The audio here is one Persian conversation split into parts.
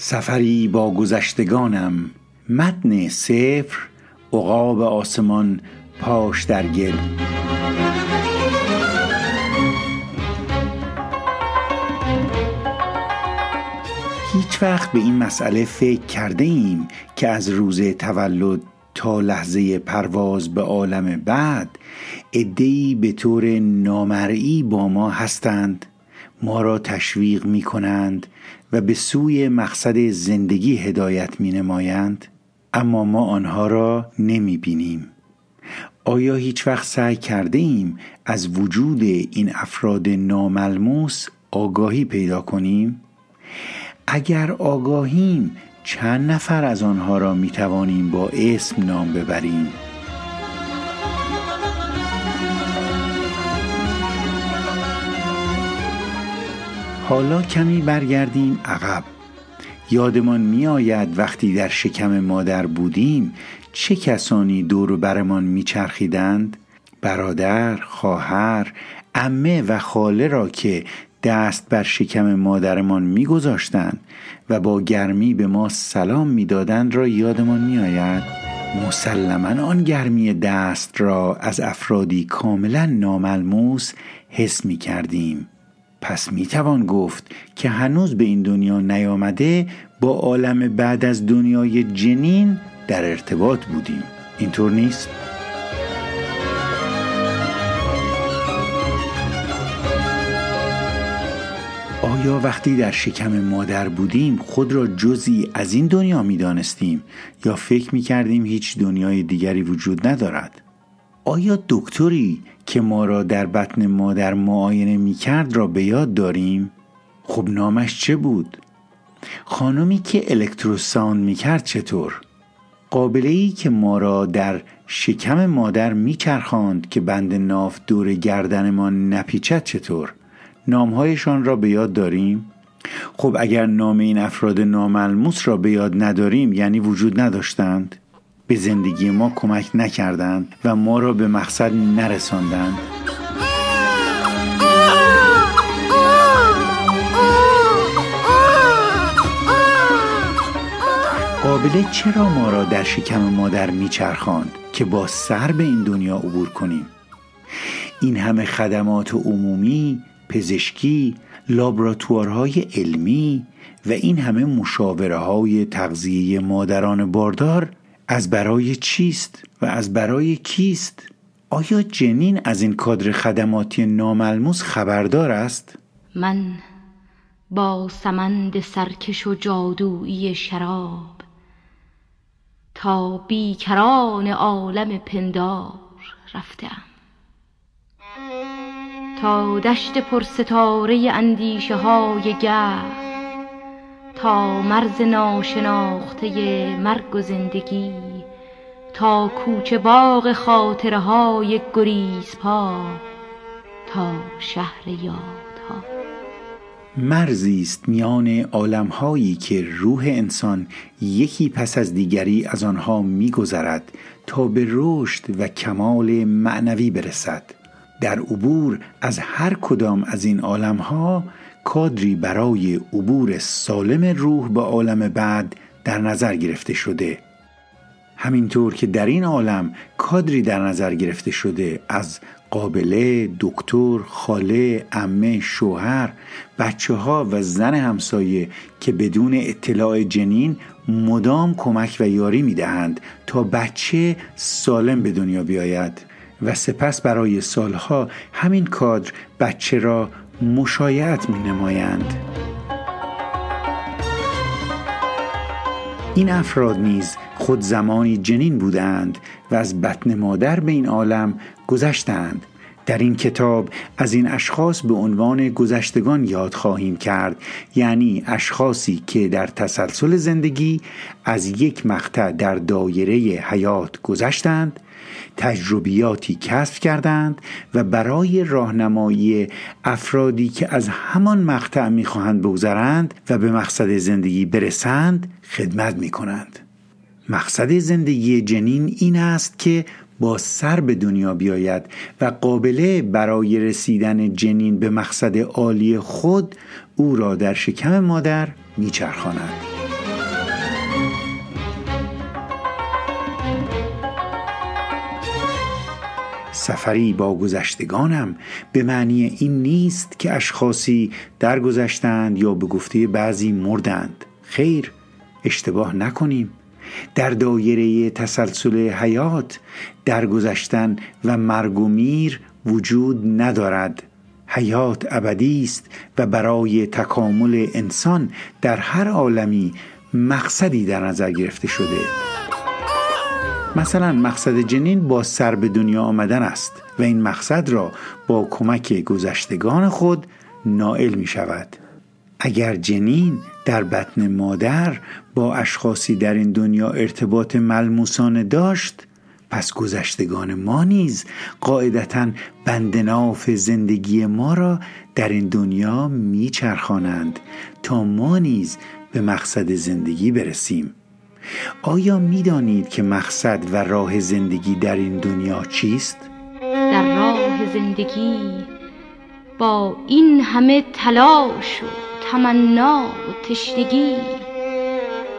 سفری با گذشتگانم. متن صفر عقاب آسمان پاش در گل. هیچ وقت به این مسئله فکر کرده ایم که از روز تولد تا لحظه پرواز به عالم بعد ادهی به طور نامرئی با ما هستند ما را تشویق می کنند و به سوی مقصد زندگی هدایت می نمایند اما ما آنها را نمی بینیم آیا هیچ وقت سعی کرده ایم از وجود این افراد ناملموس آگاهی پیدا کنیم؟ اگر آگاهیم چند نفر از آنها را می توانیم با اسم نام ببریم؟ حالا کمی برگردیم عقب. یادمان می آید وقتی در شکم مادر بودیم چه کسانی دور برمان میچرخیدند؟ برادر خواهر امه و خاله را که دست بر شکم مادرمان میگذاشتند و با گرمی به ما سلام می‌دادند را یادمان میآید؟ مسلما آن گرمی دست را از افرادی کاملا ناملموس حس می کردیم پس می توان گفت که هنوز به این دنیا نیامده با عالم بعد از دنیای جنین در ارتباط بودیم اینطور نیست؟ آیا وقتی در شکم مادر بودیم خود را جزی از این دنیا می دانستیم یا فکر می کردیم هیچ دنیای دیگری وجود ندارد؟ آیا دکتری که ما را در بطن مادر معاینه می کرد را به یاد داریم؟ خب نامش چه بود؟ خانمی که الکتروسان می کرد چطور؟ قابله ای که ما را در شکم مادر میچرخاند که بند ناف دور گردنمان نپیچد چطور نامهایشان را به یاد داریم خب اگر نام این افراد ناملموس را به یاد نداریم یعنی وجود نداشتند به زندگی ما کمک نکردند و ما را به مقصد نرساندند. قابله چرا ما را در شکم مادر میچرخاند که با سر به این دنیا عبور کنیم؟ این همه خدمات عمومی پزشکی لابراتوارهای علمی و این همه مشاوره های تغذیه مادران باردار از برای چیست و از برای کیست؟ آیا جنین از این کادر خدماتی ناملموس خبردار است؟ من با سمند سرکش و جادویی شراب تا بیکران عالم پندار رفتم. تا دشت پرستاره اندیشه های گر تا مرز ناشناخته مرگ و زندگی تا کوچه باغ خاطره های گریز پا تا شهر یادها. مرزی است میان عالمهایی که روح انسان یکی پس از دیگری از آنها میگذرد تا به رشد و کمال معنوی برسد. در عبور از هر کدام از این عالمها کادری برای عبور سالم روح به عالم بعد در نظر گرفته شده. همینطور که در این عالم کادری در نظر گرفته شده از قابله، دکتر، خاله، امه، شوهر، بچه ها و زن همسایه که بدون اطلاع جنین مدام کمک و یاری می دهند تا بچه سالم به دنیا بیاید. و سپس برای سالها همین کادر بچه را مشایعت می نمایند. این افراد نیز خود زمانی جنین بودند و از بطن مادر به این عالم گذشتند در این کتاب از این اشخاص به عنوان گذشتگان یاد خواهیم کرد یعنی اشخاصی که در تسلسل زندگی از یک مقطع در دایره حیات گذشتند تجربیاتی کسب کردند و برای راهنمایی افرادی که از همان مقطع می‌خواهند بگذرند و به مقصد زندگی برسند خدمت می کنند. مقصد زندگی جنین این است که با سر به دنیا بیاید و قابله برای رسیدن جنین به مقصد عالی خود او را در شکم مادر میچرخاند. سفری با گذشتگانم به معنی این نیست که اشخاصی درگذشتند یا به گفته بعضی مردند. خیر اشتباه نکنیم. در دایره تسلسل حیات درگذشتن و مرگ و میر وجود ندارد. حیات ابدی است و برای تکامل انسان در هر عالمی مقصدی در نظر گرفته شده. مثلا مقصد جنین با سر به دنیا آمدن است و این مقصد را با کمک گذشتگان خود نائل می شود. اگر جنین در بطن مادر با اشخاصی در این دنیا ارتباط ملموسانه داشت پس گذشتگان ما نیز قاعدتا بندناف زندگی ما را در این دنیا میچرخانند تا ما نیز به مقصد زندگی برسیم. آیا می‌دانید که مقصد و راه زندگی در این دنیا چیست؟ در راه زندگی با این همه تلاش و تمنا و تشنگی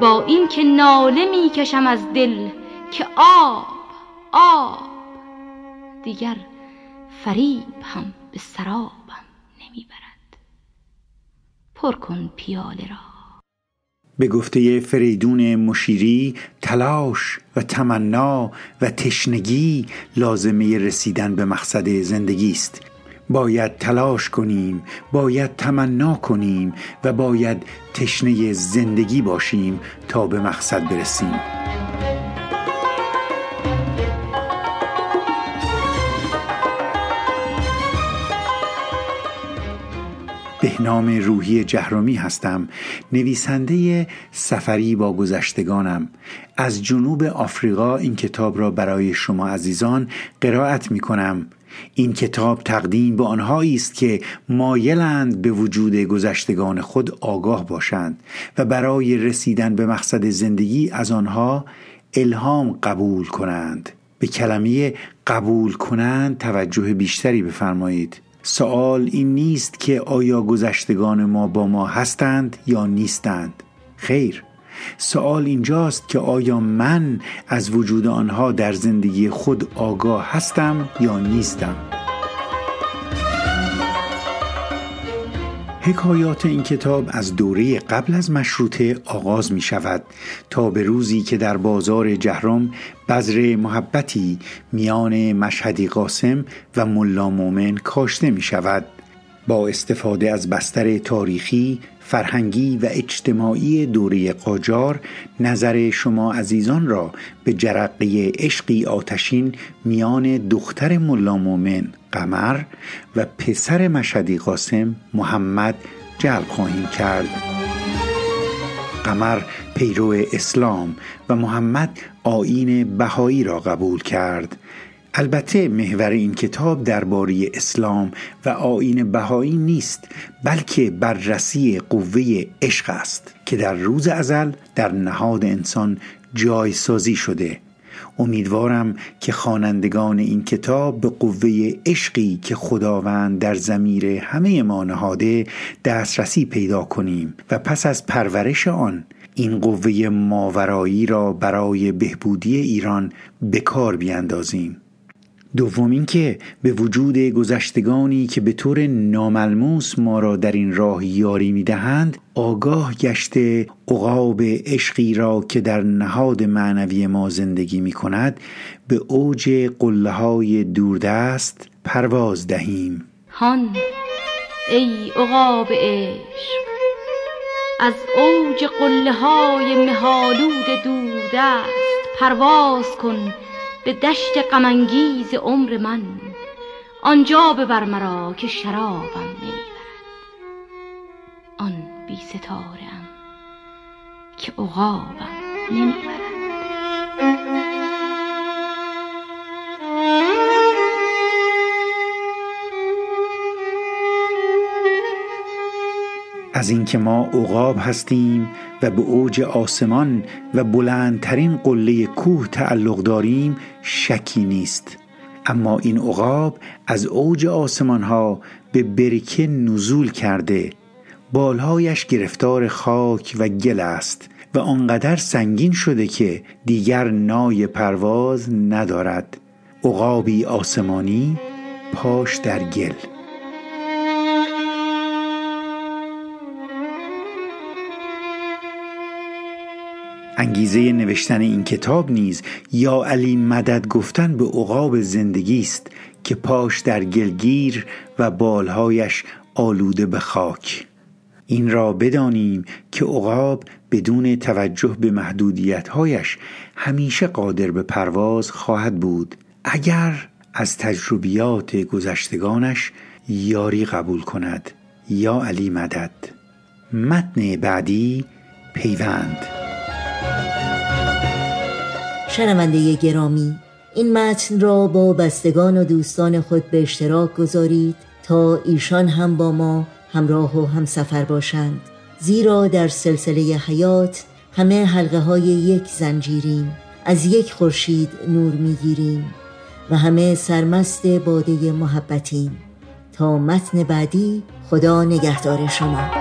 با این که ناله می‌کشم از دل که آب آب دیگر فریب هم به سرابم نمی‌برد پر کن پیاله را به گفته فریدون مشیری تلاش و تمنا و تشنگی لازمه رسیدن به مقصد زندگی است. باید تلاش کنیم باید تمنا کنیم و باید تشنه زندگی باشیم تا به مقصد برسیم. بهنام روحی جهرومی هستم نویسنده سفری با گذشتگانم. از جنوب آفریقا این کتاب را برای شما عزیزان قرائت می کنم این کتاب تقدیم به آنهایی است که مایلند به وجود گذشتگان خود آگاه باشند و برای رسیدن به مقصد زندگی از آنها الهام قبول کنند. به کلمه قبول کنند توجه بیشتری بفرمایید. سوال این نیست که آیا گذشتگان ما با ما هستند یا نیستند. خیر سوال اینجاست که آیا من از وجود آنها در زندگی خود آگاه هستم یا نیستم. حکایات این کتاب از دوره قبل از مشروطه آغاز می شود تا به روزی که در بازار جهرم بذر محبتی میان مشهدی قاسم و ملا مومن کاشته می شود. با استفاده از بستر تاریخی، فرهنگی و اجتماعی دوره قاجار نظر شما عزیزان را به جرقه عشقی آتشین میان دختر ملا مومن قمر و پسر مشهدی قاسم محمد جلب خواهیم کرد. قمر پیرو اسلام و محمد آین بهایی را قبول کرد. البته محور این کتاب درباره اسلام و آین بهایی نیست بلکه بررسی قوه عشق است که در روز ازل در نهاد انسان جای سازی شده. امیدوارم که خوانندگان این کتاب به قوه عشقی که خداوند در زمیر همه ما نهاده دسترسی پیدا کنیم و پس از پرورش آن این قوه ماورایی را برای بهبودی ایران به کار بیاندازیم. دوم اینکه به وجود گذشتگانی که به طور ناملموس ما را در این راه یاری می‌دهند آگاه گشته عقاب عشقی را که در نهاد معنوی ما زندگی می کند به اوج قله های دوردست پرواز دهیم. هان ای عقاب عشق از اوج قله های مهالود دوردست پرواز کن به دشت غمانگیز عمر من آنجا ببر مرا که شرابم نمی‌برد. آن بی ستاره که عقابم نمی‌برد. از اینکه ما عقاب هستیم و به اوج آسمان و بلندترین قله کوه تعلق داریم شکی نیست. اما این عقاب از اوج آسمان ها به برکه نزول کرده. بالهایش گرفتار خاک و گل است و آنقدر سنگین شده که دیگر نای پرواز ندارد. عقابی آسمانی پاش در گل. انگیزه نوشتن این کتاب نیز یا علی مدد گفتن به عقاب زندگی است که پاش در گلگیر و بالهایش آلوده به خاک. این را بدانیم که عقاب بدون توجه به محدودیتهایش همیشه قادر به پرواز خواهد بود اگر از تجربیات گذشتگانش یاری قبول کند. یا علی مدد. متن بعدی پیوند. شنونده گرامی این متن را با بستگان و دوستان خود به اشتراک گذارید تا ایشان هم با ما همراه و همسفر باشند. زیرا در سلسله حیات همه حلقه های یک زنجیریم از یک خورشید نور می‌گیریم و همه سرمست باده محبتیم. تا متن بعدی خدا نگهدار شما.